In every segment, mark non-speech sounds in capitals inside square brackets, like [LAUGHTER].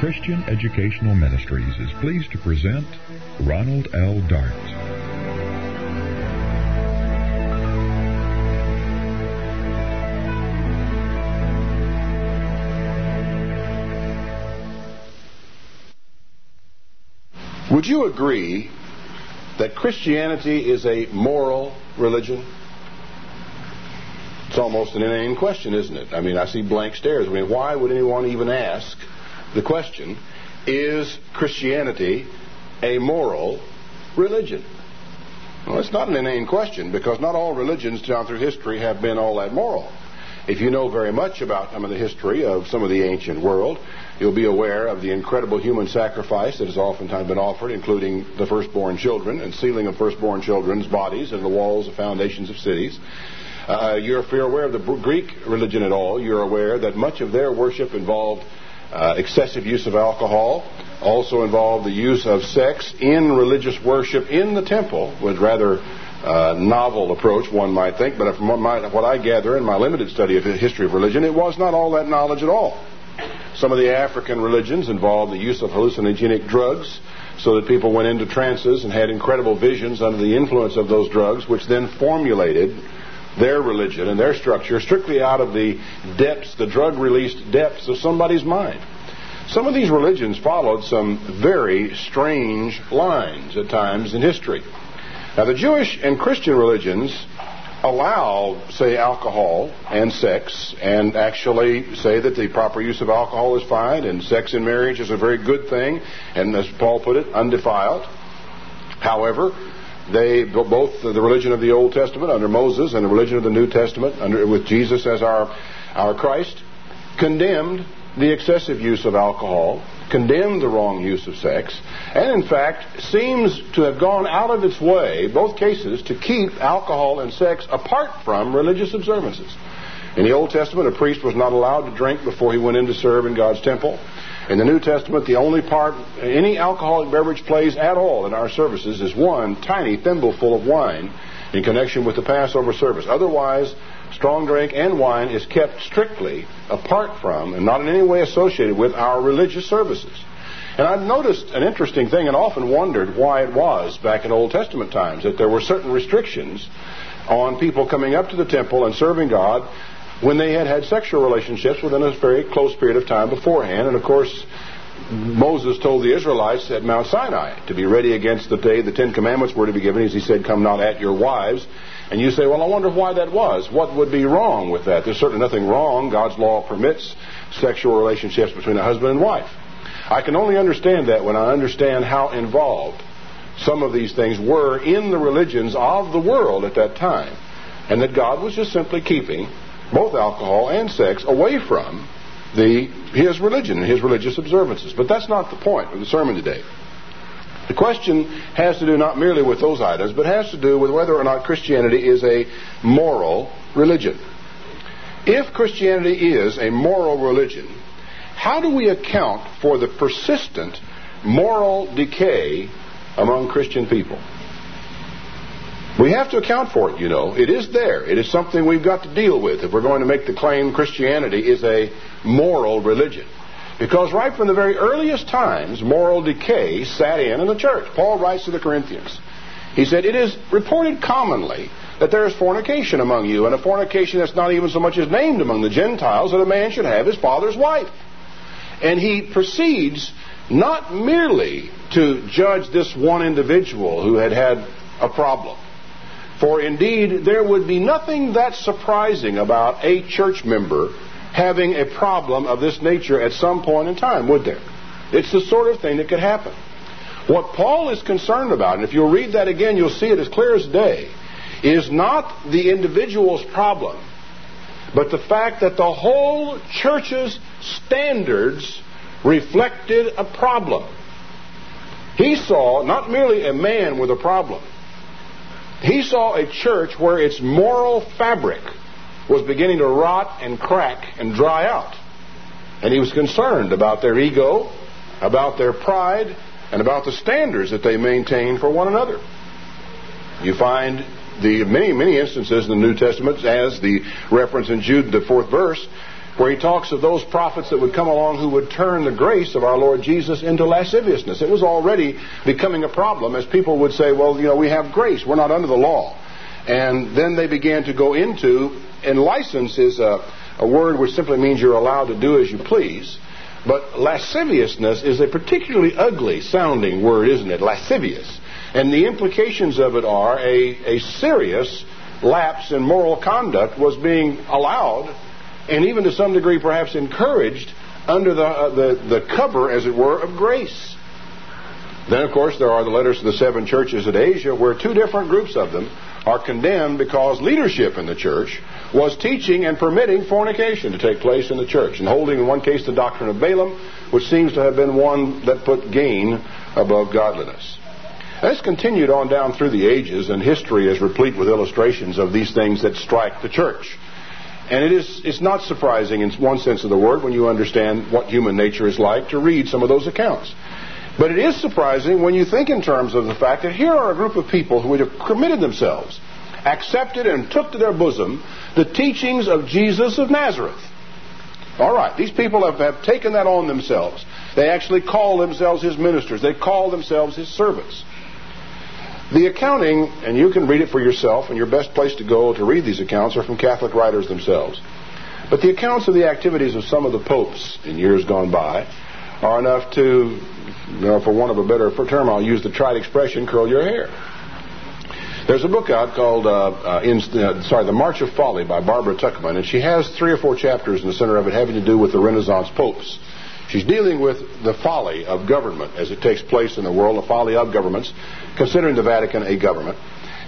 Christian Educational Ministries is pleased to present Ronald L. Dart. Would you agree that Christianity is a moral religion? It's almost an inane question, isn't it? I mean, I see blank stares. I mean, why would anyone even ask the question, is Christianity a moral religion? Well, it's not an inane question because not all religions down through history have been all that moral. If you know very much about some of the history of some of the ancient world, you'll be aware of the incredible human sacrifice that has oftentimes been offered, including the firstborn children and sealing of firstborn children's bodies in the walls of foundations of cities. Uh, you're, if you're aware of the Greek religion at all, you're aware that much of their worship involved uh, excessive use of alcohol, also involved the use of sex in religious worship in the temple, was rather uh, novel approach, one might think, but from what, my, what I gather in my limited study of the history of religion, it was not all that knowledge at all. Some of the African religions involved the use of hallucinogenic drugs so that people went into trances and had incredible visions under the influence of those drugs, which then formulated their religion and their structure strictly out of the depths, the drug released depths of somebody's mind. Some of these religions followed some very strange lines at times in history. Now, the Jewish and Christian religions allow, say, alcohol and sex, and actually say that the proper use of alcohol is fine, and sex in marriage is a very good thing, and as Paul put it, undefiled. However, they both the religion of the Old Testament under Moses and the religion of the New Testament under, with Jesus as our our Christ condemned the excessive use of alcohol, condemned the wrong use of sex, and in fact seems to have gone out of its way, both cases, to keep alcohol and sex apart from religious observances. In the Old Testament, a priest was not allowed to drink before he went in to serve in God's temple. In the New Testament, the only part any alcoholic beverage plays at all in our services is one tiny thimbleful of wine in connection with the Passover service. Otherwise, strong drink and wine is kept strictly apart from and not in any way associated with our religious services. And I've noticed an interesting thing and often wondered why it was back in Old Testament times that there were certain restrictions on people coming up to the temple and serving God when they had had sexual relationships within a very close period of time beforehand. And of course, Moses told the Israelites at Mount Sinai to be ready against the day the Ten Commandments were to be given, as he said, Come not at your wives. And you say, Well, I wonder why that was. What would be wrong with that? There's certainly nothing wrong. God's law permits sexual relationships between a husband and wife. I can only understand that when I understand how involved some of these things were in the religions of the world at that time. And that God was just simply keeping both alcohol and sex away from the his religion and his religious observances. But that's not the point of the sermon today. The question has to do not merely with those items, but has to do with whether or not Christianity is a moral religion. If Christianity is a moral religion, how do we account for the persistent moral decay among Christian people? We have to account for it, you know. It is there. It is something we've got to deal with if we're going to make the claim Christianity is a moral religion. Because right from the very earliest times, moral decay sat in in the church. Paul writes to the Corinthians. He said, It is reported commonly that there is fornication among you, and a fornication that's not even so much as named among the Gentiles, that a man should have his father's wife. And he proceeds not merely to judge this one individual who had had a problem for indeed, there would be nothing that surprising about a church member having a problem of this nature at some point in time, would there? It's the sort of thing that could happen. What Paul is concerned about, and if you'll read that again, you'll see it as clear as day, is not the individual's problem, but the fact that the whole church's standards reflected a problem. He saw not merely a man with a problem, he saw a church where its moral fabric was beginning to rot and crack and dry out. And he was concerned about their ego, about their pride, and about the standards that they maintained for one another. You find the many, many instances in the New Testament, as the reference in Jude, the fourth verse, where he talks of those prophets that would come along who would turn the grace of our Lord Jesus into lasciviousness. It was already becoming a problem as people would say, well, you know, we have grace. We're not under the law. And then they began to go into, and license is a, a word which simply means you're allowed to do as you please. But lasciviousness is a particularly ugly sounding word, isn't it? Lascivious. And the implications of it are a, a serious lapse in moral conduct was being allowed and even to some degree perhaps encouraged under the, uh, the, the cover, as it were, of grace. Then, of course, there are the letters to the seven churches at Asia where two different groups of them are condemned because leadership in the church was teaching and permitting fornication to take place in the church and holding in one case the doctrine of Balaam, which seems to have been one that put gain above godliness. This continued on down through the ages, and history is replete with illustrations of these things that strike the church. And it is, it's not surprising in one sense of the word when you understand what human nature is like to read some of those accounts. But it is surprising when you think in terms of the fact that here are a group of people who have committed themselves, accepted and took to their bosom the teachings of Jesus of Nazareth. All right, these people have, have taken that on themselves. They actually call themselves his ministers. They call themselves his servants. The accounting, and you can read it for yourself, and your best place to go to read these accounts are from Catholic writers themselves. But the accounts of the activities of some of the popes in years gone by are enough to, you know, for want of a better term, I'll use the trite expression, curl your hair. There's a book out called, uh, uh, in, uh, sorry, The March of Folly by Barbara Tuchman, and she has three or four chapters in the center of it having to do with the Renaissance popes. She's dealing with the folly of government as it takes place in the world, the folly of governments, considering the Vatican a government,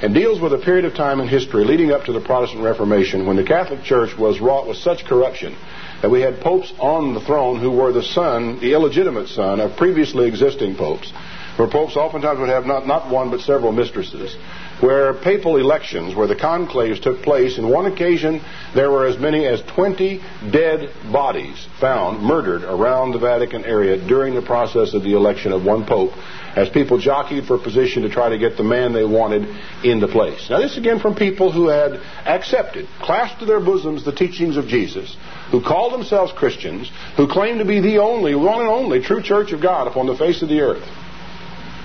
and deals with a period of time in history leading up to the Protestant Reformation when the Catholic Church was wrought with such corruption that we had popes on the throne who were the son, the illegitimate son of previously existing popes, where popes oftentimes would have not, not one but several mistresses where papal elections, where the conclaves took place, in one occasion there were as many as 20 dead bodies found, murdered around the Vatican area during the process of the election of one pope, as people jockeyed for position to try to get the man they wanted into place. Now, this again from people who had accepted, clasped to their bosoms the teachings of Jesus, who called themselves Christians, who claimed to be the only, one and only true church of God upon the face of the earth.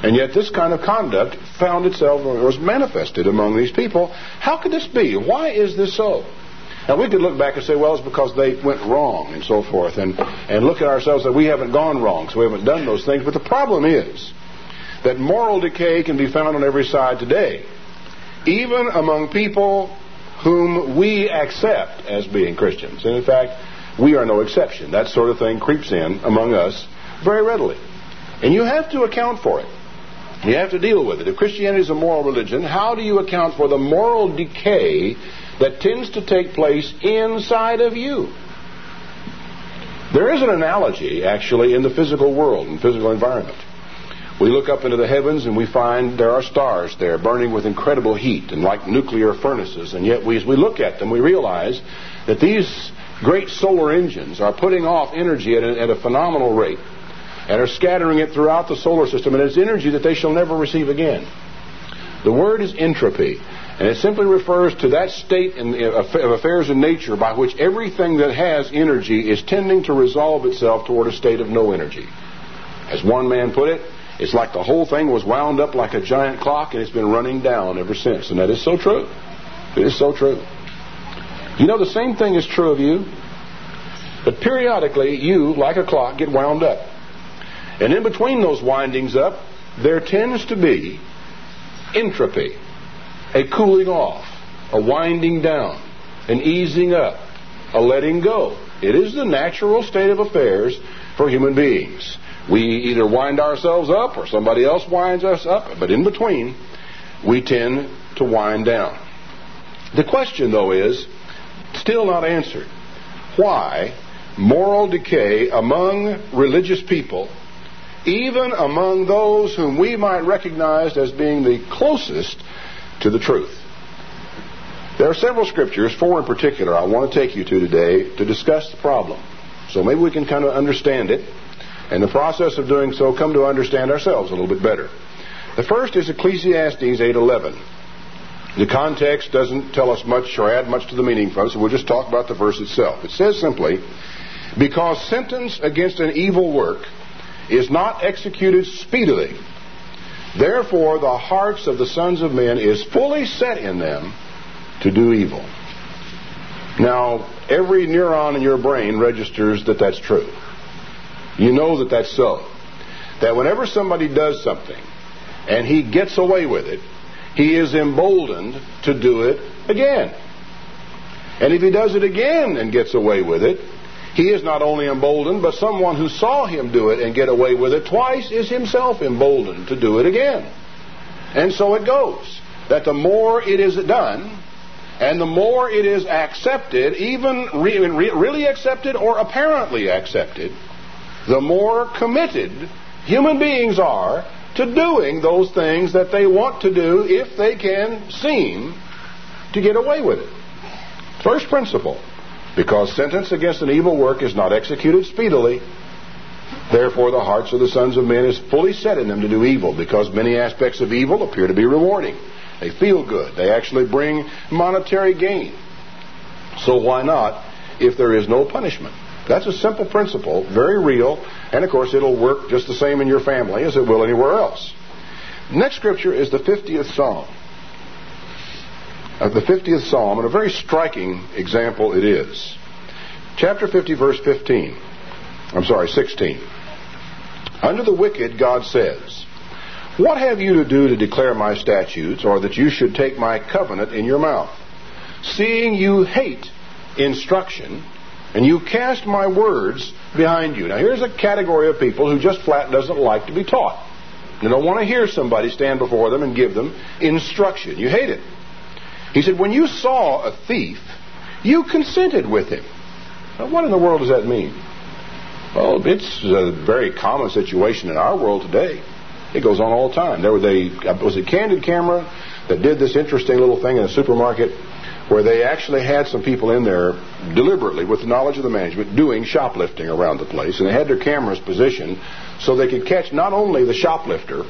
And yet this kind of conduct found itself or was manifested among these people. How could this be? Why is this so? Now we could look back and say, well, it's because they went wrong and so forth, and, and look at ourselves that we haven't gone wrong, so we haven't done those things. But the problem is that moral decay can be found on every side today, even among people whom we accept as being Christians. And in fact, we are no exception. That sort of thing creeps in among us very readily. And you have to account for it. You have to deal with it. If Christianity is a moral religion, how do you account for the moral decay that tends to take place inside of you? There is an analogy, actually, in the physical world and physical environment. We look up into the heavens and we find there are stars there burning with incredible heat and like nuclear furnaces. And yet, we, as we look at them, we realize that these great solar engines are putting off energy at a, at a phenomenal rate and are scattering it throughout the solar system, and it's energy that they shall never receive again. The word is entropy, and it simply refers to that state in, of affairs in nature by which everything that has energy is tending to resolve itself toward a state of no energy. As one man put it, it's like the whole thing was wound up like a giant clock and it's been running down ever since. And that is so true. It is so true. You know, the same thing is true of you. But periodically, you, like a clock, get wound up. And in between those windings up, there tends to be entropy, a cooling off, a winding down, an easing up, a letting go. It is the natural state of affairs for human beings. We either wind ourselves up or somebody else winds us up, but in between, we tend to wind down. The question, though, is still not answered. Why moral decay among religious people even among those whom we might recognize as being the closest to the truth. There are several scriptures, four in particular, I want to take you to today to discuss the problem. So maybe we can kind of understand it, and the process of doing so come to understand ourselves a little bit better. The first is Ecclesiastes 8:11. The context doesn't tell us much or add much to the meaning from it, so we'll just talk about the verse itself. It says simply, Because sentence against an evil work is not executed speedily, therefore the hearts of the sons of men is fully set in them to do evil. Now, every neuron in your brain registers that that's true. You know that that's so. That whenever somebody does something and he gets away with it, he is emboldened to do it again. And if he does it again and gets away with it, he is not only emboldened, but someone who saw him do it and get away with it twice is himself emboldened to do it again. And so it goes. That the more it is done, and the more it is accepted, even re- really accepted or apparently accepted, the more committed human beings are to doing those things that they want to do if they can seem to get away with it. First principle because sentence against an evil work is not executed speedily, therefore the hearts of the sons of men is fully set in them to do evil, because many aspects of evil appear to be rewarding. They feel good. They actually bring monetary gain. So why not if there is no punishment? That's a simple principle, very real, and of course it'll work just the same in your family as it will anywhere else. Next scripture is the 50th Psalm. Uh, the 50th Psalm, and a very striking example it is. Chapter 50, verse 15. I'm sorry, 16. Under the wicked, God says, What have you to do to declare my statutes, or that you should take my covenant in your mouth? Seeing you hate instruction, and you cast my words behind you. Now, here's a category of people who just flat doesn't like to be taught. They don't want to hear somebody stand before them and give them instruction. You hate it. He said, When you saw a thief, you consented with him. Now, what in the world does that mean? Well, it's a very common situation in our world today. It goes on all the time. There was a was a candid camera that did this interesting little thing in a supermarket where they actually had some people in there deliberately, with the knowledge of the management, doing shoplifting around the place. And they had their cameras positioned so they could catch not only the shoplifter,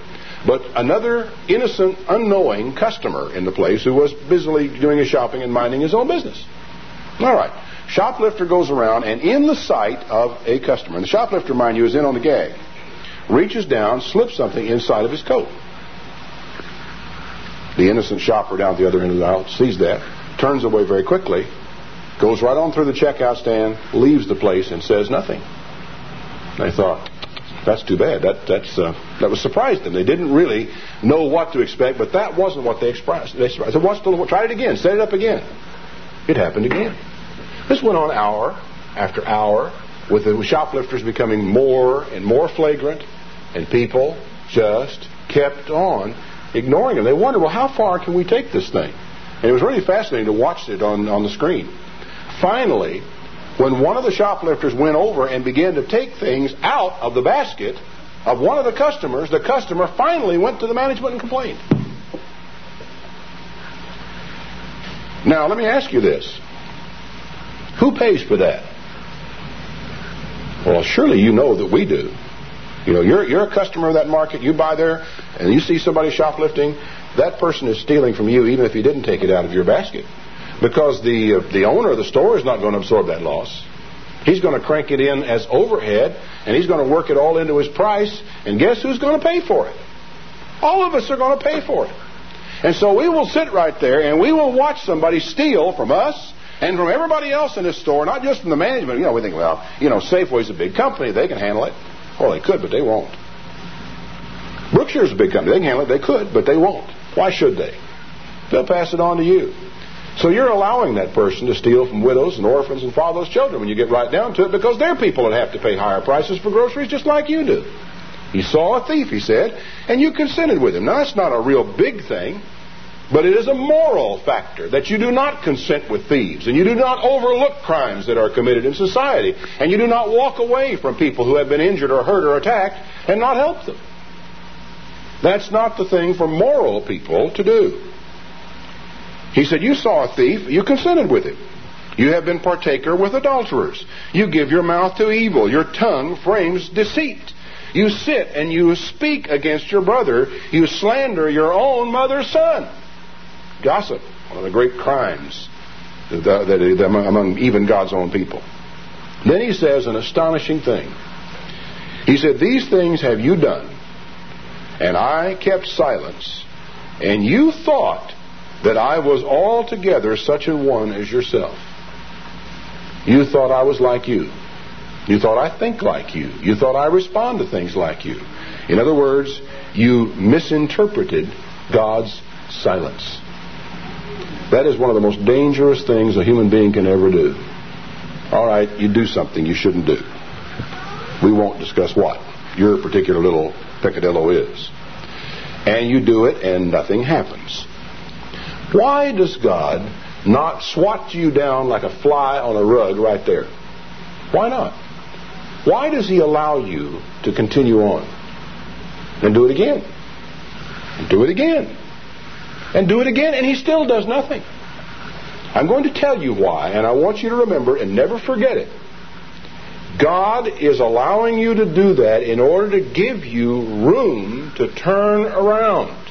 but another innocent, unknowing customer in the place who was busily doing his shopping and minding his own business. All right. Shoplifter goes around and in the sight of a customer, and the shoplifter, mind you, is in on the gag, reaches down, slips something inside of his coat. The innocent shopper down at the other end of the aisle sees that, turns away very quickly, goes right on through the checkout stand, leaves the place, and says nothing. They thought, that's too bad. That that's uh, that was surprised them. They didn't really know what to expect, but that wasn't what they expressed. They said, "What's the? Try it again. Set it up again." It happened again. This went on hour after hour, with the shoplifters becoming more and more flagrant, and people just kept on ignoring them. They wondered, well, how far can we take this thing? And it was really fascinating to watch it on, on the screen. Finally, when one of the shoplifters went over and began to take things out of the basket of one of the customers, the customer finally went to the management and complained. Now, let me ask you this. Who pays for that? Well, surely you know that we do. You know, you're, you're a customer of that market, you buy there, and you see somebody shoplifting, that person is stealing from you even if he didn't take it out of your basket. Because the, uh, the owner of the store is not going to absorb that loss. He's going to crank it in as overhead, and he's going to work it all into his price, and guess who's going to pay for it? All of us are going to pay for it. And so we will sit right there and we will watch somebody steal from us and from everybody else in this store, not just from the management. You know, we think, well, you know, Safeway's a big company. They can handle it. Well, they could, but they won't. Brookshire's a big company. They can handle it. They could, but they won't. Why should they? They'll pass it on to you. So you're allowing that person to steal from widows and orphans and fatherless children when you get right down to it because they're people that have to pay higher prices for groceries just like you do. He saw a thief, he said, and you consented with him. Now, that's not a real big thing, but it is a moral factor that you do not consent with thieves and you do not overlook crimes that are committed in society and you do not walk away from people who have been injured or hurt or attacked and not help them. That's not the thing for moral people to do. He said, You saw a thief, you consented with him. You have been partaker with adulterers. You give your mouth to evil. Your tongue frames deceit. You sit and you speak against your brother. You slander your own mother's son. gossip, one of the great crimes among even God's own people. Then he says an astonishing thing. He said, These things have you done, and I kept silence, and you thought that I was altogether such a one as yourself. You thought I was like you. You thought I think like you. You thought I respond to things like you. In other words, you misinterpreted God's silence. That is one of the most dangerous things a human being can ever do. All right, you do something you shouldn't do. We won't discuss what your particular little peccadillo is. And you do it and nothing happens. Why does God not swat you down like a fly on a rug right there? Why not? Why does He allow you to continue on? And do it again. And do it again. And do it again, and He still does nothing. I'm going to tell you why, and I want you to remember and never forget it. God is allowing you to do that in order to give you room to turn around.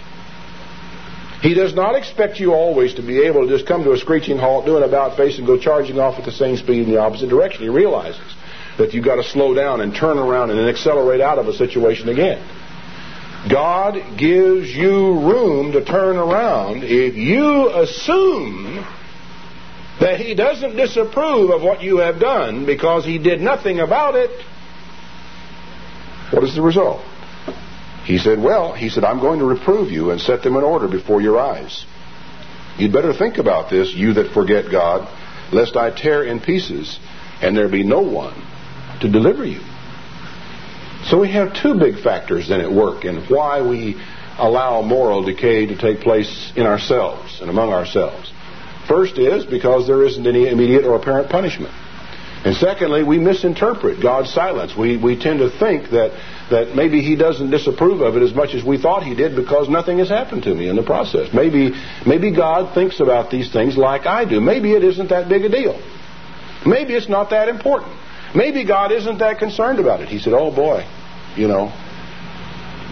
He does not expect you always to be able to just come to a screeching halt, do an about face, and go charging off at the same speed in the opposite direction. He realizes that you've got to slow down and turn around and then accelerate out of a situation again. God gives you room to turn around if you assume that He doesn't disapprove of what you have done because He did nothing about it. What is the result? He said, Well, he said, I'm going to reprove you and set them in order before your eyes. You'd better think about this, you that forget God, lest I tear in pieces and there be no one to deliver you. So we have two big factors then at work in why we allow moral decay to take place in ourselves and among ourselves. First is because there isn't any immediate or apparent punishment. And secondly, we misinterpret God's silence. We, we tend to think that, that maybe He doesn't disapprove of it as much as we thought He did because nothing has happened to me in the process. Maybe, maybe God thinks about these things like I do. Maybe it isn't that big a deal. Maybe it's not that important. Maybe God isn't that concerned about it. He said, Oh boy, you know,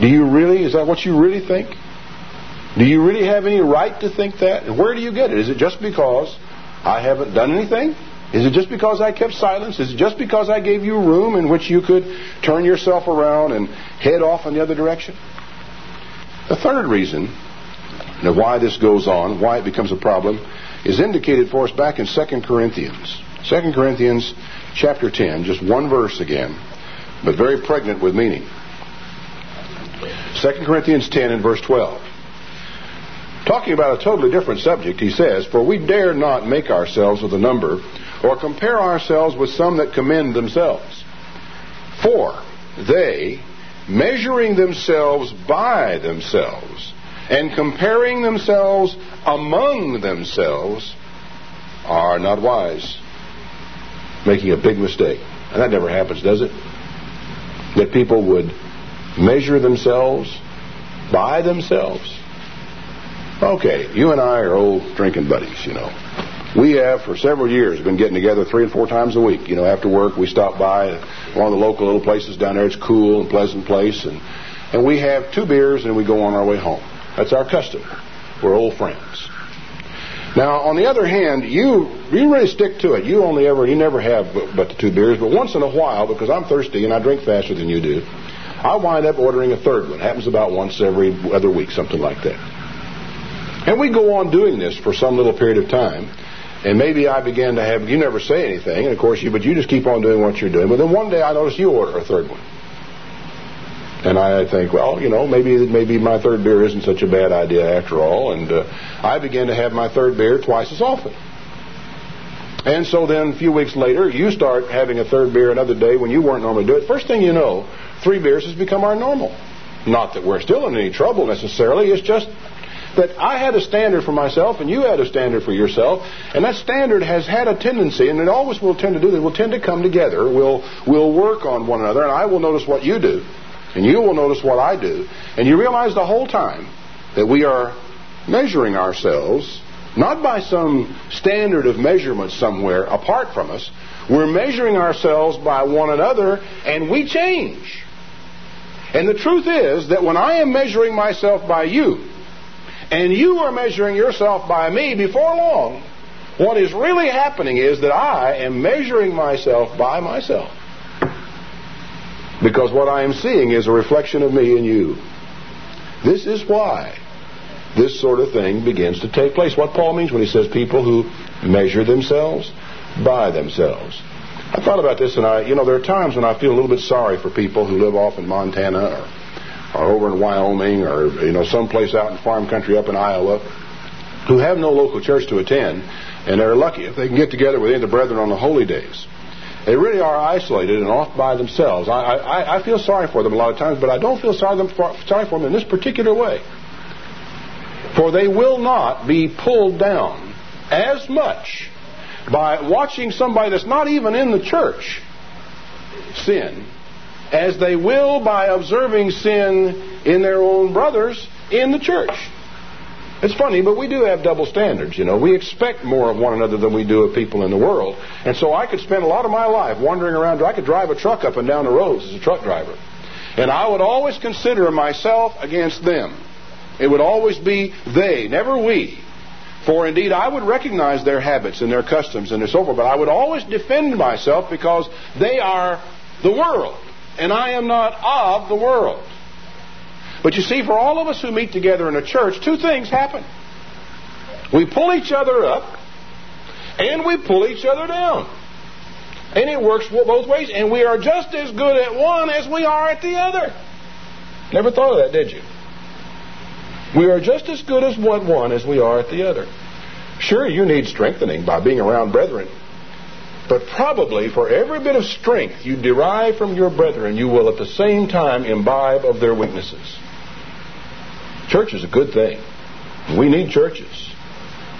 do you really, is that what you really think? Do you really have any right to think that? Where do you get it? Is it just because I haven't done anything? Is it just because I kept silence? Is it just because I gave you room in which you could turn yourself around and head off in the other direction? The third reason now why this goes on, why it becomes a problem, is indicated for us back in 2 Corinthians. 2 Corinthians chapter 10, just one verse again, but very pregnant with meaning. 2 Corinthians 10 and verse 12. Talking about a totally different subject, he says, For we dare not make ourselves of the number, or compare ourselves with some that commend themselves. For they, measuring themselves by themselves, and comparing themselves among themselves, are not wise, making a big mistake. And that never happens, does it? That people would measure themselves by themselves Okay, you and I are old drinking buddies, you know. We have for several years been getting together three and four times a week. You know, after work we stop by one of the local little places down there. It's cool and pleasant place, and and we have two beers and we go on our way home. That's our custom. We're old friends. Now, on the other hand, you you really stick to it. You only ever you never have but, but the two beers, but once in a while, because I'm thirsty and I drink faster than you do, I wind up ordering a third one. It happens about once every other week, something like that. And we go on doing this for some little period of time. And maybe I began to have, you never say anything, and of course you, but you just keep on doing what you're doing. But then one day I notice you order a third one. And I think, well, you know, maybe maybe my third beer isn't such a bad idea after all. And uh, I began to have my third beer twice as often. And so then a few weeks later, you start having a third beer another day when you weren't normally doing it. First thing you know, three beers has become our normal. Not that we're still in any trouble necessarily. It's just that I had a standard for myself and you had a standard for yourself, and that standard has had a tendency, and it always will tend to do that, will tend to come together. We'll, we'll work on one another, and I will notice what you do, and you will notice what I do. And you realize the whole time that we are measuring ourselves not by some standard of measurement somewhere apart from us. We're measuring ourselves by one another, and we change. And the truth is that when I am measuring myself by you, and you are measuring yourself by me before long, what is really happening is that I am measuring myself by myself. Because what I am seeing is a reflection of me and you. This is why this sort of thing begins to take place. What Paul means when he says people who measure themselves by themselves. I thought about this, and I, you know, there are times when I feel a little bit sorry for people who live off in Montana or, or over in Wyoming or, you know, someplace out in farm country up in Iowa who have no local church to attend, and they're lucky if they can get together with any of the brethren on the holy days. They really are isolated and off by themselves. I, I, I feel sorry for them a lot of times, but I don't feel sorry, them for, sorry for them in this particular way. For they will not be pulled down as much by watching somebody that's not even in the church sin as they will by observing sin in their own brothers in the church. It's funny, but we do have double standards, you know. We expect more of one another than we do of people in the world. And so I could spend a lot of my life wandering around. I could drive a truck up and down the roads as a truck driver. And I would always consider myself against them. It would always be they, never we. For indeed, I would recognize their habits and their customs and their so forth, but I would always defend myself because they are the world, and I am not of the world. But you see, for all of us who meet together in a church, two things happen. We pull each other up, and we pull each other down. And it works both ways, and we are just as good at one as we are at the other. Never thought of that, did you? We are just as good as one, one as we are at the other. Sure, you need strengthening by being around brethren. But probably for every bit of strength you derive from your brethren, you will at the same time imbibe of their weaknesses. Church is a good thing. We need churches.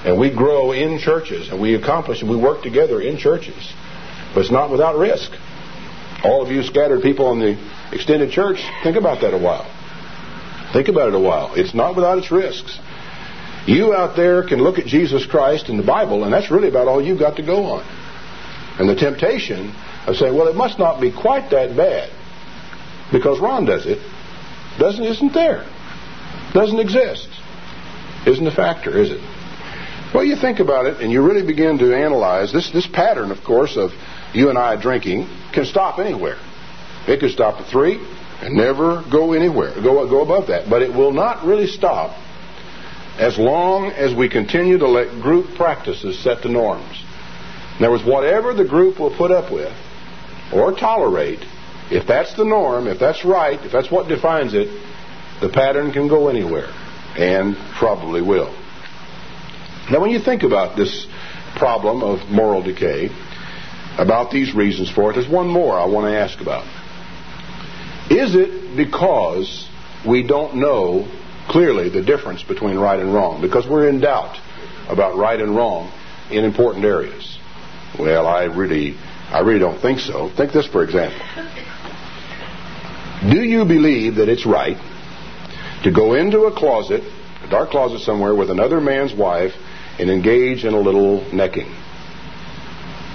And we grow in churches, and we accomplish and we work together in churches. But it's not without risk. All of you scattered people in the extended church, think about that a while. Think about it a while. It's not without its risks. You out there can look at Jesus Christ and the Bible, and that's really about all you've got to go on. And the temptation of saying, well, it must not be quite that bad because Ron does it, doesn't isn't there, doesn't exist, isn't a factor, is it? Well, you think about it, and you really begin to analyze this. This pattern, of course, of you and I drinking can stop anywhere. It could stop at three and never go anywhere, go, go above that. But it will not really stop as long as we continue to let group practices set the norms. In other words, whatever the group will put up with or tolerate, if that's the norm, if that's right, if that's what defines it, the pattern can go anywhere and probably will. Now, when you think about this problem of moral decay, about these reasons for it, there's one more I want to ask about. Is it because we don't know clearly the difference between right and wrong? Because we're in doubt about right and wrong in important areas? Well, I really, I really don't think so. Think this, for example. Do you believe that it's right to go into a closet, a dark closet somewhere, with another man's wife and engage in a little necking?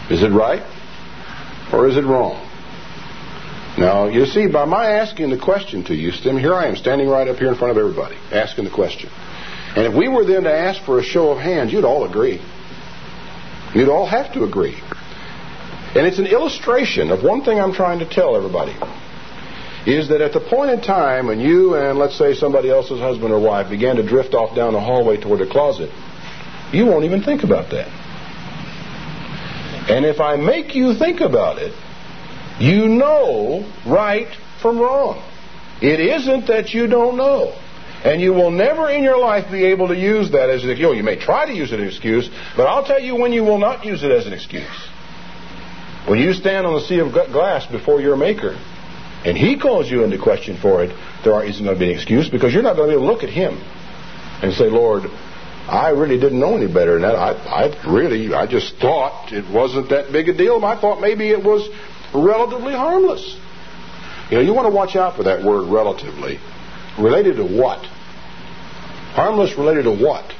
Is it right? Or is it wrong? Now, you see, by my asking the question to you, Stim, here I am standing right up here in front of everybody, asking the question. And if we were then to ask for a show of hands, you'd all agree. You'd all have to agree. And it's an illustration of one thing I'm trying to tell everybody is that at the point in time when you and, let's say, somebody else's husband or wife began to drift off down the hallway toward the closet, you won't even think about that. And if I make you think about it, you know right from wrong. It isn't that you don't know. And you will never in your life be able to use that as an excuse. You may try to use it as an excuse, but I'll tell you when you will not use it as an excuse. When you stand on the sea of glass before your Maker, and He calls you into question for it, there isn't going to be an excuse because you're not going to be able to look at Him and say, Lord, I really didn't know any better than that. I, I really, I just thought it wasn't that big a deal. I thought maybe it was relatively harmless. You know, you want to watch out for that word relatively. Related to what? Harmless related to what?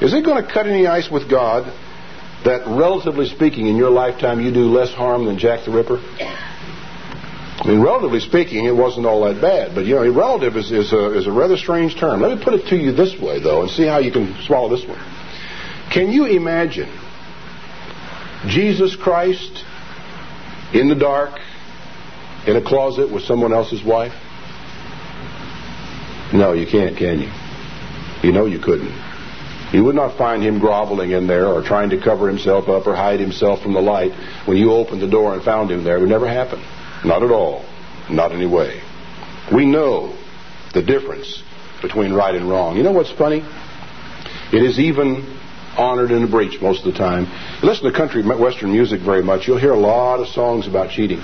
Is it going to cut any ice with God that, relatively speaking, in your lifetime you do less harm than Jack the Ripper? I mean, relatively speaking, it wasn't all that bad. But, you know, relative is, is, a, is a rather strange term. Let me put it to you this way, though, and see how you can swallow this one. Can you imagine Jesus Christ in the dark in a closet with someone else's wife? No, you can't, can you? You know you couldn't. You would not find him groveling in there or trying to cover himself up or hide himself from the light when you opened the door and found him there. It would never happen. Not at all. Not any way. We know the difference between right and wrong. You know what's funny? It is even honored in the breach most of the time. You listen to country western music very much, you'll hear a lot of songs about cheating.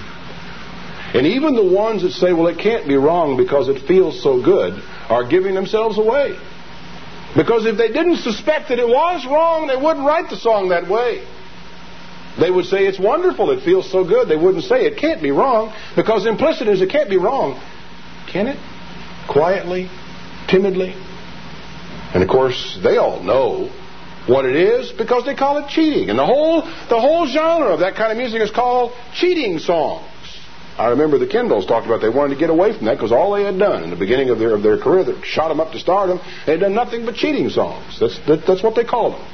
And even the ones that say, well, it can't be wrong because it feels so good, are giving themselves away. Because if they didn't suspect that it was wrong, they wouldn't write the song that way. They would say it's wonderful, it feels so good. They wouldn't say it can't be wrong, because implicit is it can't be wrong. Can it? Quietly, timidly. And of course, they all know what it is because they call it cheating. And the whole the whole genre of that kind of music is called cheating songs. I remember the Kendalls talked about they wanted to get away from that because all they had done in the beginning of their of their career that shot them up to stardom, they had done nothing but cheating songs. That's that, that's what they called them.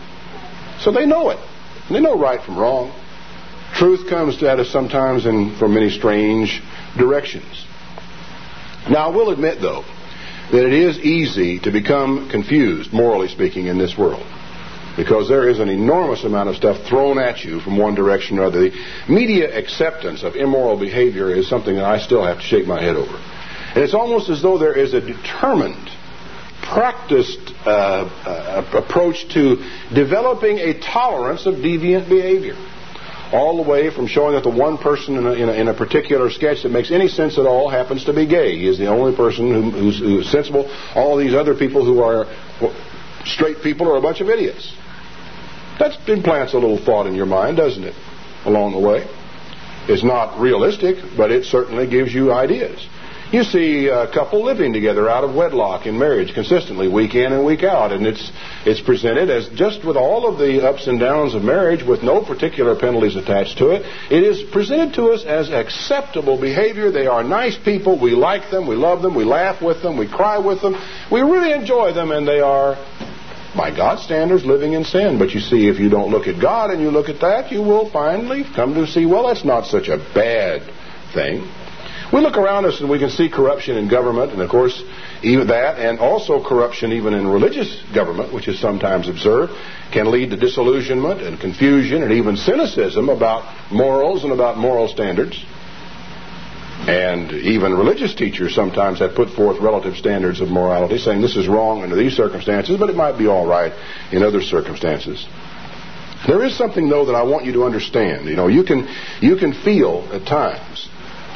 So they know it. And They know right from wrong. Truth comes at us sometimes in from many strange directions. Now I will admit though that it is easy to become confused, morally speaking, in this world because there is an enormous amount of stuff thrown at you from one direction or other. the media acceptance of immoral behavior is something that I still have to shake my head over. And it's almost as though there is a determined, practiced uh, uh, approach to developing a tolerance of deviant behavior. All the way from showing that the one person in a, in a, in a particular sketch that makes any sense at all happens to be gay. He is the only person who, who's, who's sensible. All these other people who are straight people are a bunch of idiots. That implants a little thought in your mind, doesn't it, along the way? It's not realistic, but it certainly gives you ideas. You see a couple living together out of wedlock in marriage consistently, week in and week out, and it's it's presented as just with all of the ups and downs of marriage, with no particular penalties attached to it. It is presented to us as acceptable behavior. They are nice people. We like them. We love them. We laugh with them. We cry with them. We really enjoy them, and they are by God's standards, living in sin. But you see, if you don't look at God and you look at that, you will finally come to see, well, that's not such a bad thing. We look around us and we can see corruption in government, and of course, even that, and also corruption even in religious government, which is sometimes observed, can lead to disillusionment and confusion and even cynicism about morals and about moral standards. And even religious teachers sometimes have put forth relative standards of morality, saying this is wrong under these circumstances, but it might be all right in other circumstances. There is something though that I want you to understand. You know, you can you can feel at times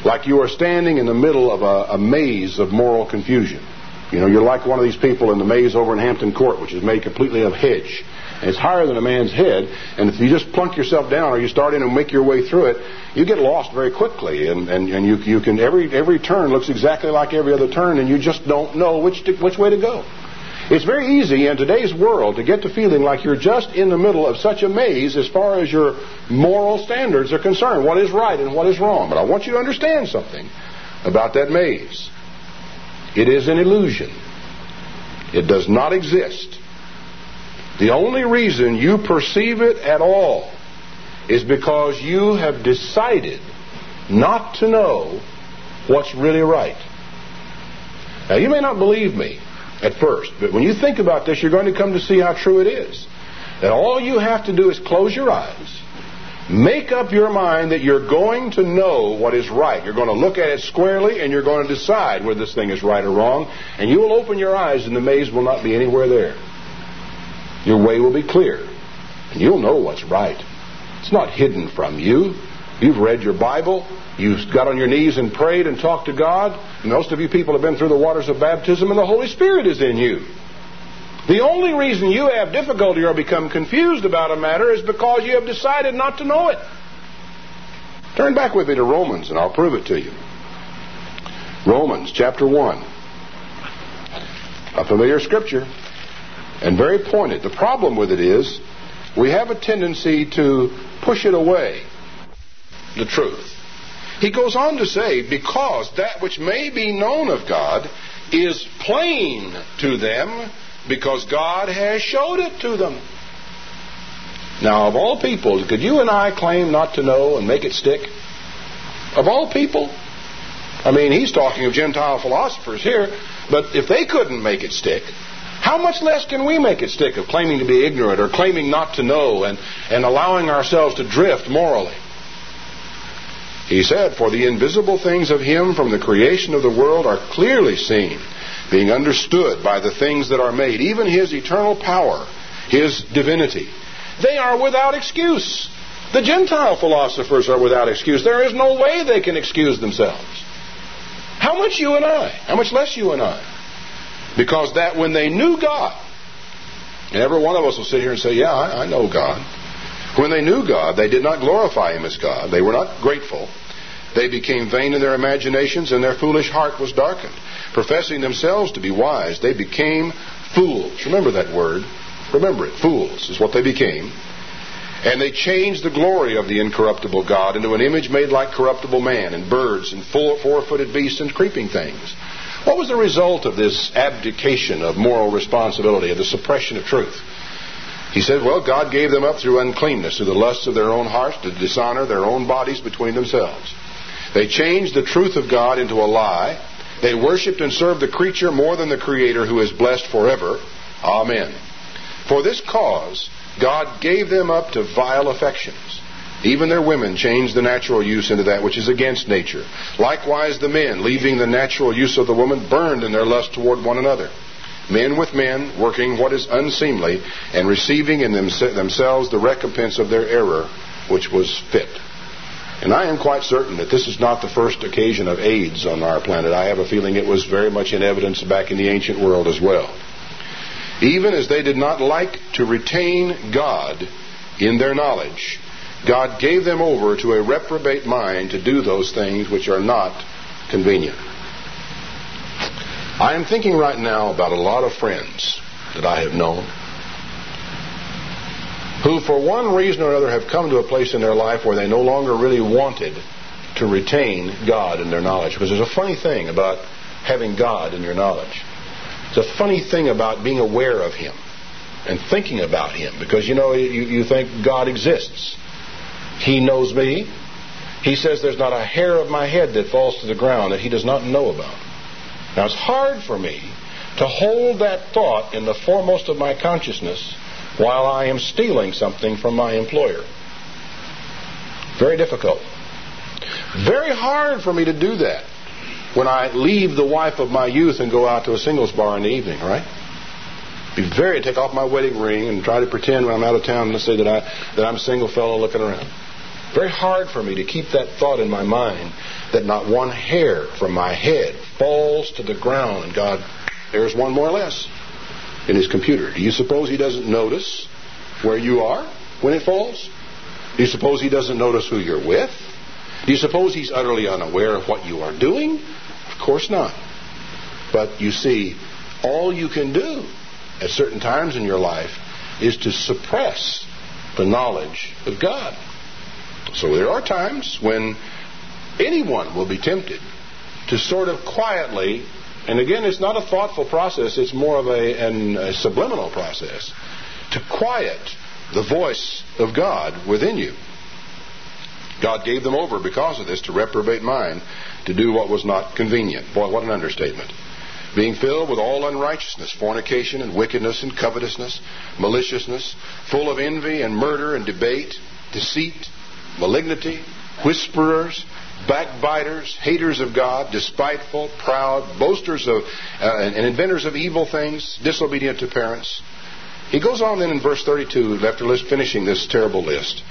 like you are standing in the middle of a, a maze of moral confusion. You know, you're like one of these people in the maze over in Hampton Court, which is made completely of hedge. It's higher than a man's head. And if you just plunk yourself down or you start in and make your way through it, you get lost very quickly. And, and, and you, you can, every, every turn looks exactly like every other turn and you just don't know which, to, which way to go. It's very easy in today's world to get to feeling like you're just in the middle of such a maze as far as your moral standards are concerned. What is right and what is wrong. But I want you to understand something about that maze. It is an illusion. It does not exist. The only reason you perceive it at all is because you have decided not to know what's really right. Now, you may not believe me at first, but when you think about this, you're going to come to see how true it is. That all you have to do is close your eyes, make up your mind that you're going to know what is right. You're going to look at it squarely, and you're going to decide whether this thing is right or wrong, and you will open your eyes, and the maze will not be anywhere there. Your way will be clear, and you'll know what's right. It's not hidden from you. You've read your Bible. You've got on your knees and prayed and talked to God. Most of you people have been through the waters of baptism, and the Holy Spirit is in you. The only reason you have difficulty or become confused about a matter is because you have decided not to know it. Turn back with me to Romans, and I'll prove it to you. Romans chapter 1. A familiar scripture and very pointed. The problem with it is we have a tendency to push it away, the truth. He goes on to say, because that which may be known of God is plain to them, because God has showed it to them. Now, of all people, could you and I claim not to know and make it stick? Of all people? I mean, he's talking of Gentile philosophers here, but if they couldn't make it stick, how much less can we make it stick of claiming to be ignorant or claiming not to know and, and allowing ourselves to drift morally? He said, For the invisible things of Him from the creation of the world are clearly seen, being understood by the things that are made, even His eternal power, His divinity. They are without excuse. The Gentile philosophers are without excuse. There is no way they can excuse themselves. How much you and I? How much less you and I? Because that when they knew God, and every one of us will sit here and say, Yeah, I, I know God. When they knew God, they did not glorify Him as God. They were not grateful. They became vain in their imaginations, and their foolish heart was darkened. Professing themselves to be wise, they became fools. Remember that word. Remember it. Fools is what they became. And they changed the glory of the incorruptible God into an image made like corruptible man, and birds, and four footed beasts, and creeping things. What was the result of this abdication of moral responsibility, of the suppression of truth? He said, Well, God gave them up through uncleanness, through the lusts of their own hearts, to dishonor their own bodies between themselves. They changed the truth of God into a lie. They worshiped and served the creature more than the Creator who is blessed forever. Amen. For this cause, God gave them up to vile affections. Even their women change the natural use into that which is against nature. Likewise, the men, leaving the natural use of the woman, burned in their lust toward one another. Men with men, working what is unseemly, and receiving in themselves the recompense of their error, which was fit. And I am quite certain that this is not the first occasion of AIDS on our planet. I have a feeling it was very much in evidence back in the ancient world as well. Even as they did not like to retain God in their knowledge, God gave them over to a reprobate mind to do those things which are not convenient. I am thinking right now about a lot of friends that I have known who, for one reason or another, have come to a place in their life where they no longer really wanted to retain God in their knowledge. Because there's a funny thing about having God in your knowledge. It's a funny thing about being aware of Him and thinking about Him because you know you, you think God exists. He knows me. He says there's not a hair of my head that falls to the ground that He does not know about. Now it's hard for me to hold that thought in the foremost of my consciousness while I am stealing something from my employer. Very difficult. Very hard for me to do that when I leave the wife of my youth and go out to a singles bar in the evening, right? Be very take off my wedding ring and try to pretend when I'm out of town and say that I that I'm a single fellow looking around. Very hard for me to keep that thought in my mind that not one hair from my head falls to the ground and God there's one more less in his computer. Do you suppose he doesn't notice where you are when it falls? Do you suppose he doesn't notice who you're with? Do you suppose he's utterly unaware of what you are doing? Of course not. But you see, all you can do at certain times in your life is to suppress the knowledge of God. So there are times when anyone will be tempted to sort of quietly, and again, it's not a thoughtful process, it's more of a, an, a subliminal process, to quiet the voice of God within you. God gave them over because of this to reprobate mind, to do what was not convenient. Boy, what an understatement. Being filled with all unrighteousness, fornication and wickedness and covetousness, maliciousness, full of envy and murder and debate, deceit, malignity, whisperers, backbiters, haters of God, despiteful, proud, boasters of uh, and inventors of evil things, disobedient to parents. He goes on then in verse 32 after finishing this terrible list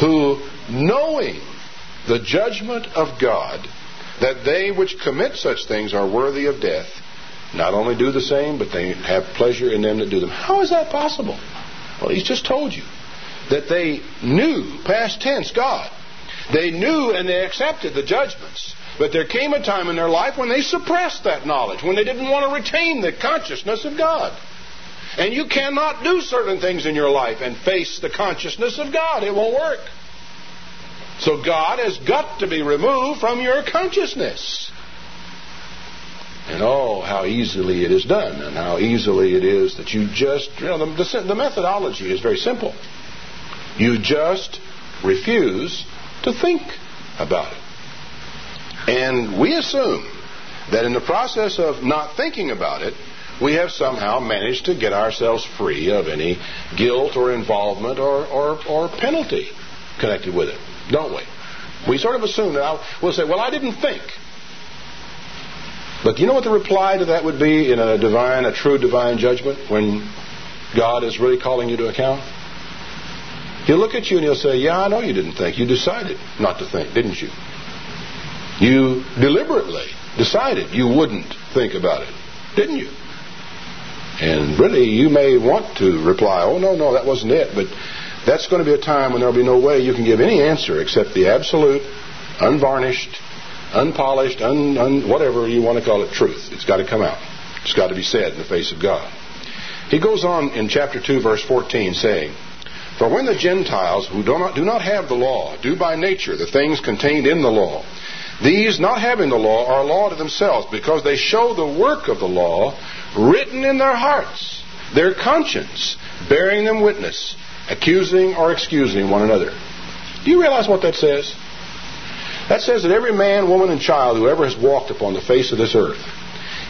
who, knowing the judgment of God, that they which commit such things are worthy of death, not only do the same, but they have pleasure in them that do them. How is that possible? Well, he's just told you that they knew, past tense, God. They knew and they accepted the judgments. But there came a time in their life when they suppressed that knowledge, when they didn't want to retain the consciousness of God. And you cannot do certain things in your life and face the consciousness of God. It won't work. So God has got to be removed from your consciousness. And oh, how easily it is done, and how easily it is that you just, you know, the, the methodology is very simple. You just refuse to think about it. And we assume that in the process of not thinking about it, we have somehow managed to get ourselves free of any guilt or involvement or, or, or penalty connected with it, don't we? We sort of assume that I'll, we'll say, well, I didn't think. But do you know what the reply to that would be in a divine, a true divine judgment when God is really calling you to account? He'll look at you and he'll say, Yeah, I know you didn't think. You decided not to think, didn't you? You deliberately decided you wouldn't think about it, didn't you? And really, you may want to reply, Oh, no, no, that wasn't it. But that's going to be a time when there'll be no way you can give any answer except the absolute, unvarnished, unpolished, un, un, whatever you want to call it, truth. It's got to come out. It's got to be said in the face of God. He goes on in chapter 2, verse 14, saying, For when the Gentiles who do not, do not have the law do by nature the things contained in the law, these, not having the law, are a law to themselves, because they show the work of the law written in their hearts, their conscience, bearing them witness, accusing or excusing one another. Do you realize what that says? That says that every man, woman, and child who ever has walked upon the face of this earth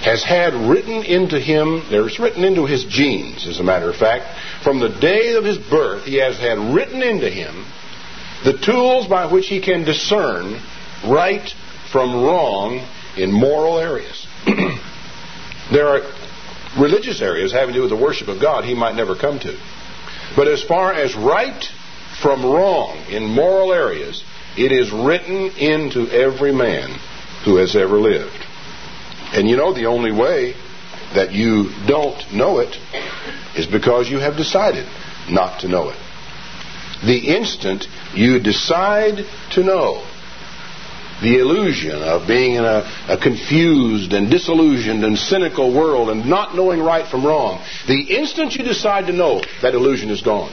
has had written into him, there's written into his genes, as a matter of fact, from the day of his birth, he has had written into him the tools by which he can discern right from wrong in moral areas. [CLEARS THROAT] there are religious areas having to do with the worship of God he might never come to. But as far as right from wrong in moral areas, it is written into every man who has ever lived. And you know, the only way that you don't know it is because you have decided not to know it. The instant you decide to know the illusion of being in a, a, confused and disillusioned and cynical world and not knowing right from wrong, the instant you decide to know, that illusion is gone.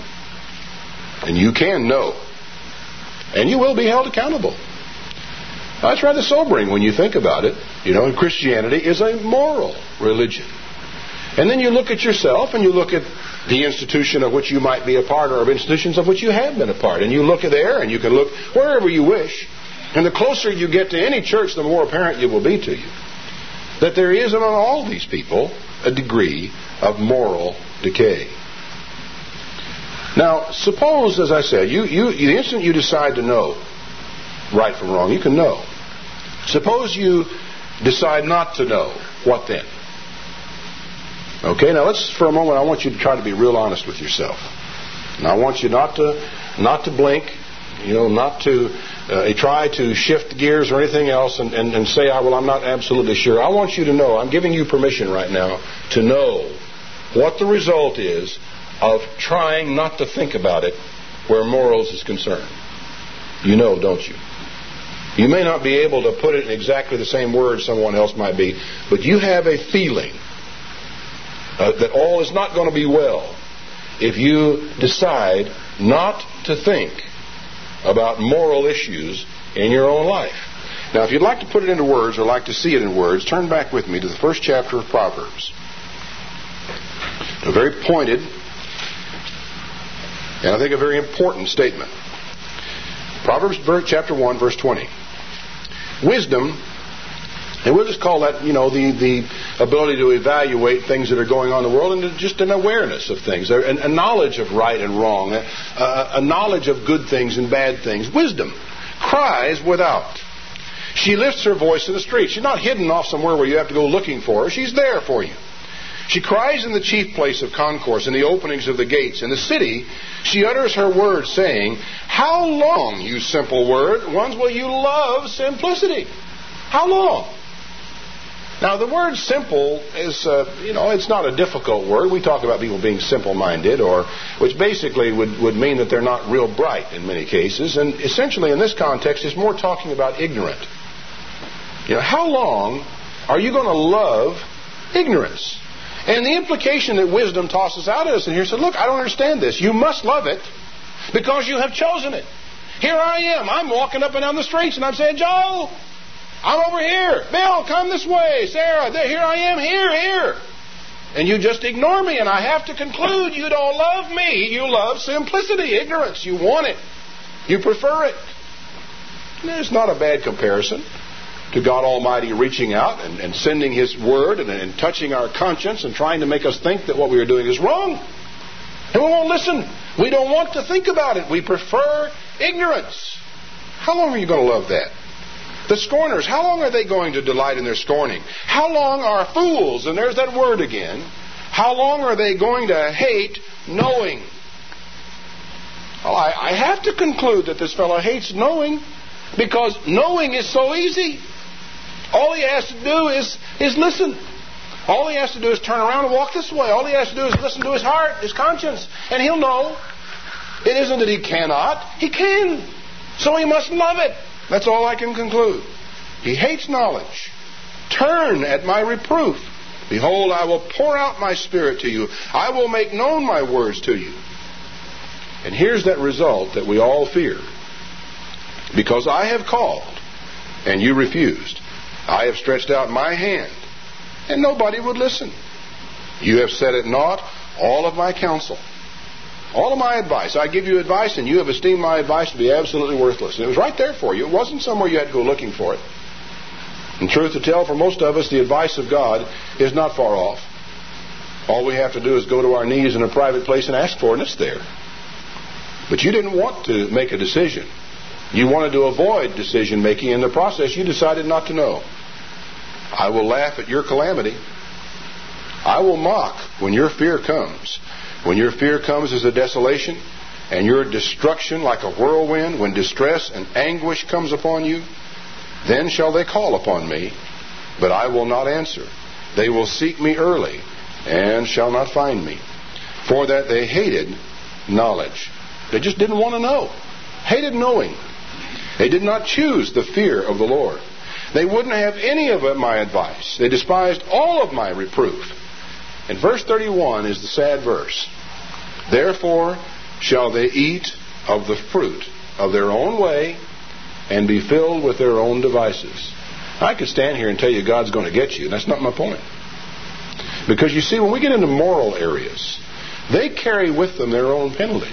And you can know. And you will be held accountable. That's rather sobering when you think about it. You know, Christianity is a moral religion. And then you look at yourself and you look at the institution of which you might be a part or of institutions of which you have been a part. And you look there and you can look wherever you wish. And the closer you get to any church, the more apparent it will be to you that there is among all these people a degree of moral decay. Now, suppose, as I said, you, you, the instant you decide to know right from wrong, you can know. Suppose you decide not to know, what then? Okay, now let's, for a moment, I want you to try to be real honest with yourself. And I want you not to, not to blink, you know, not to uh, try to shift gears or anything else and, and, and say, oh, well, I'm not absolutely sure. I want you to know, I'm giving you permission right now to know what the result is of trying not to think about it where morals is concerned. You know, don't you? You may not be able to put it in exactly the same words someone else might be, but you have a feeling uh, that all is not going to be well if you decide not to think about moral issues in your own life. Now, if you'd like to put it into words or like to see it in words, turn back with me to the first chapter of Proverbs. A very pointed and I think a very important statement. Proverbs chapter 1, verse 20. Wisdom and we'll just call that, you know, the, the ability to evaluate things that are going on in the world and just an awareness of things, a, a knowledge of right and wrong, a, a knowledge of good things and bad things. Wisdom cries without. She lifts her voice in the street. She's not hidden off somewhere where you have to go looking for her. She's there for you. She cries in the chief place of concourse, in the openings of the gates. In the city, she utters her words, saying, How long, you simple word, ones will you love simplicity? How long? Now, the word simple is, uh, you know, it's not a difficult word. We talk about people being simple minded, or which basically would, would mean that they're not real bright in many cases. And essentially, in this context, it's more talking about ignorant. You know, how long are you going to love ignorance? And the implication that wisdom tosses out at us in here said, look, I don't understand this. You must love it because you have chosen it. Here I am. I'm walking up and down the streets and I'm saying, Joe, I'm over here. Bill, come this way. Sarah, there, here I am. Here, here. And you just ignore me, and I have to conclude you don't love me. You love simplicity, ignorance. You want it. You prefer it. It's not a bad comparison to God Almighty reaching out and, and sending His Word and, and touching our conscience and trying to make us think that what we are doing is wrong. And we won't listen. We don't want to think about it. We prefer ignorance. How long are you going to love that? The scorners, how long are they going to delight in their scorning? How long are fools, and there's that word again, how long are they going to hate knowing? Well, I, I have to conclude that this fellow hates knowing because knowing is so easy. All he has to do is, is listen. All he has to do is turn around and walk this way. All he has to do is listen to his heart, his conscience, and he'll know. It isn't that he cannot, he can. So he must love it. That's all I can conclude. He hates knowledge. Turn at my reproof. Behold, I will pour out my spirit to you. I will make known my words to you. And here's that result that we all fear. Because I have called, and you refused. I have stretched out my hand, and nobody would listen. You have set at naught all of my counsel. All of my advice. I give you advice, and you have esteemed my advice to be absolutely worthless. And it was right there for you. It wasn't somewhere you had to go looking for it. And truth to tell, for most of us, the advice of God is not far off. All we have to do is go to our knees in a private place and ask for it, and it's there. But you didn't want to make a decision. You wanted to avoid decision making. In the process, you decided not to know. I will laugh at your calamity. I will mock when your fear comes. When your fear comes as a desolation and your destruction like a whirlwind, when distress and anguish comes upon you, then shall they call upon me, but I will not answer. They will seek me early and shall not find me. For that they hated knowledge. They just didn't want to know. Hated knowing. They did not choose the fear of the Lord. They wouldn't have any of my advice. They despised all of my reproof. And verse 31 is the sad verse. Therefore shall they eat of the fruit of their own way and be filled with their own devices. I could stand here and tell you God's going to get you. That's not my point. Because you see, when we get into moral areas, they carry with them their own penalty.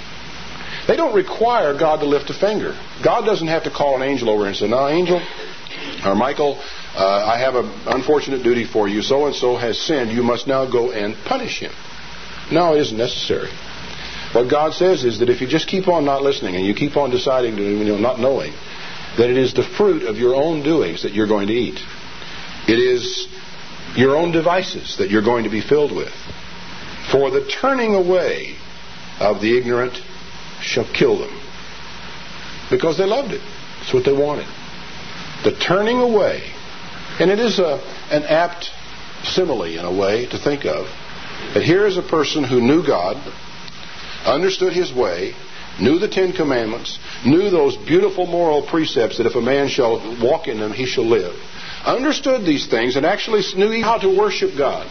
They don't require God to lift a finger. God doesn't have to call an angel over and say, Now, angel, or Michael, uh, I have an unfortunate duty for you. So and so has sinned. You must now go and punish him. No, it isn't necessary. What God says is that if you just keep on not listening and you keep on deciding to, you know, not knowing, that it is the fruit of your own doings that you're going to eat. It is your own devices that you're going to be filled with. For the turning away of the ignorant shall kill them. Because they loved it. That's what they wanted. The turning away. And it is a, an apt simile, in a way, to think of. That here is a person who knew God, understood his way, knew the Ten Commandments, knew those beautiful moral precepts that if a man shall walk in them, he shall live. Understood these things and actually knew how to worship God.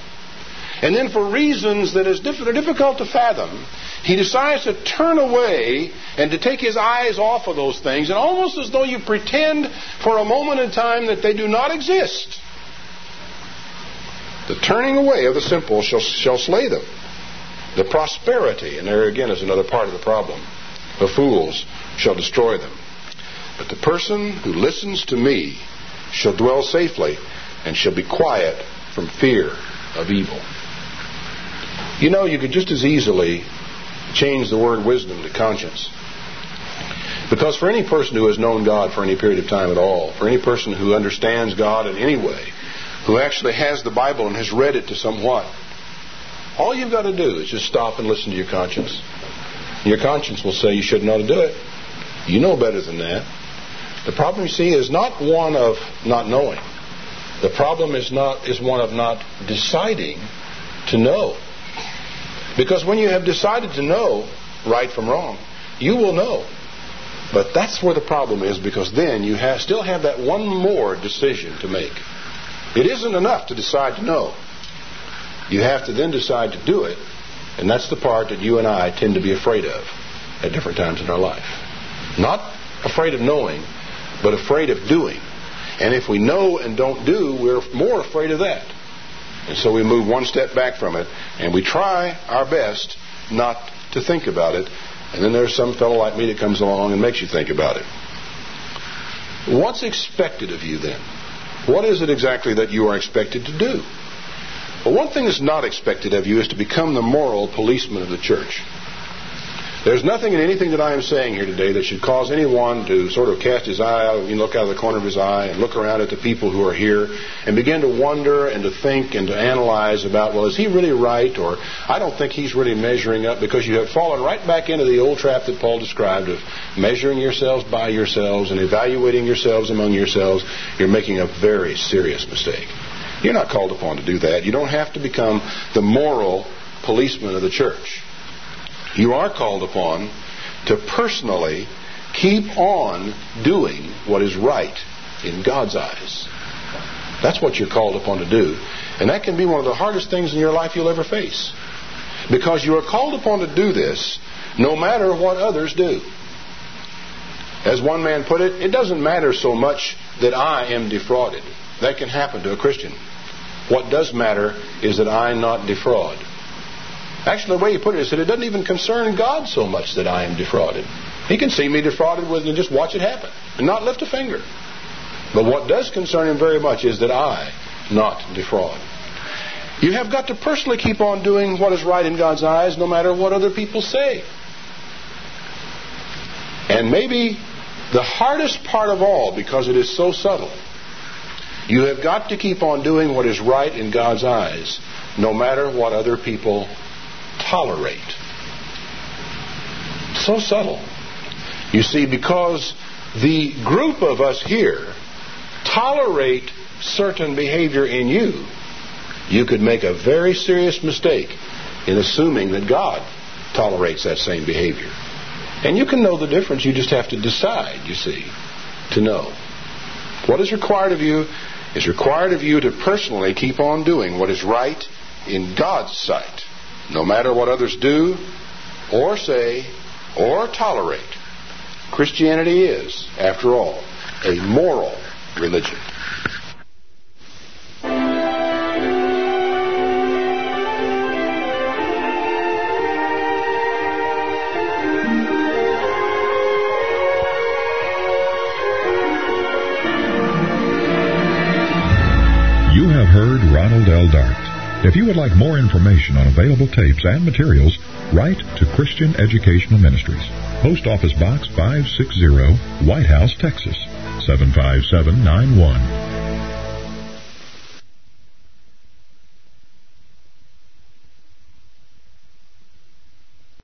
And then, for reasons that is difficult to fathom, he decides to turn away and to take his eyes off of those things, and almost as though you pretend for a moment in time that they do not exist. The turning away of the simple shall, shall slay them. The prosperity, and there again is another part of the problem, of fools shall destroy them. But the person who listens to me shall dwell safely and shall be quiet from fear of evil. You know, you could just as easily change the word wisdom to conscience. Because for any person who has known God for any period of time at all, for any person who understands God in any way, who actually has the Bible and has read it to somewhat, all you've got to do is just stop and listen to your conscience. Your conscience will say you shouldn't ought to do it. You know better than that. The problem, you see, is not one of not knowing. The problem is not is one of not deciding to know. Because when you have decided to know right from wrong, you will know. But that's where the problem is because then you have, still have that one more decision to make. It isn't enough to decide to know. You have to then decide to do it, and that's the part that you and I tend to be afraid of at different times in our life. Not afraid of knowing, but afraid of doing. And if we know and don't do, we're more afraid of that. And so we move one step back from it, and we try our best not to think about it. And then there's some fellow like me that comes along and makes you think about it. What's expected of you then? What is it exactly that you are expected to do? Well, one thing that's not expected of you is to become the moral policeman of the church. There's nothing in anything that I am saying here today that should cause anyone to sort of cast his eye out, you look out of the corner of his eye and look around at the people who are here and begin to wonder and to think and to analyze about, well, is he really right? Or I don't think he's really measuring up because you have fallen right back into the old trap that Paul described of measuring yourselves by yourselves and evaluating yourselves among yourselves. You're making a very serious mistake. You're not called upon to do that. You don't have to become the moral policeman of the church you are called upon to personally keep on doing what is right in God's eyes. That's what you're called upon to do. And that can be one of the hardest things in your life you'll ever face. Because you are called upon to do this no matter what others do. As one man put it, it doesn't matter so much that I am defrauded. That can happen to a Christian. What does matter is that I not defraud. Actually, the way he put it is that it doesn't even concern God so much that I am defrauded. He can see me defrauded with and just watch it happen and not lift a finger. But what does concern him very much is that I not defraud. You have got to personally keep on doing what is right in God's eyes no matter what other people say. And maybe the hardest part of all, because it is so subtle, you have got to keep on doing what is right in God's eyes no matter what other people tolerate. So subtle. You see, because the group of us here tolerate certain behavior in you, you could make a very serious mistake in assuming that God tolerates that same behavior. And you can know the difference. You just have to decide, you see, to know. What is required of you is required of you to personally keep on doing what is right in God's sight no matter what others do or say or tolerate. Christianity is, after all, a moral religion. You have heard Ronald L. Dart. If you would like more information on available tapes and materials, write to Christian Educational Ministries, Post Office Box 560, Whitehouse, Texas 75791.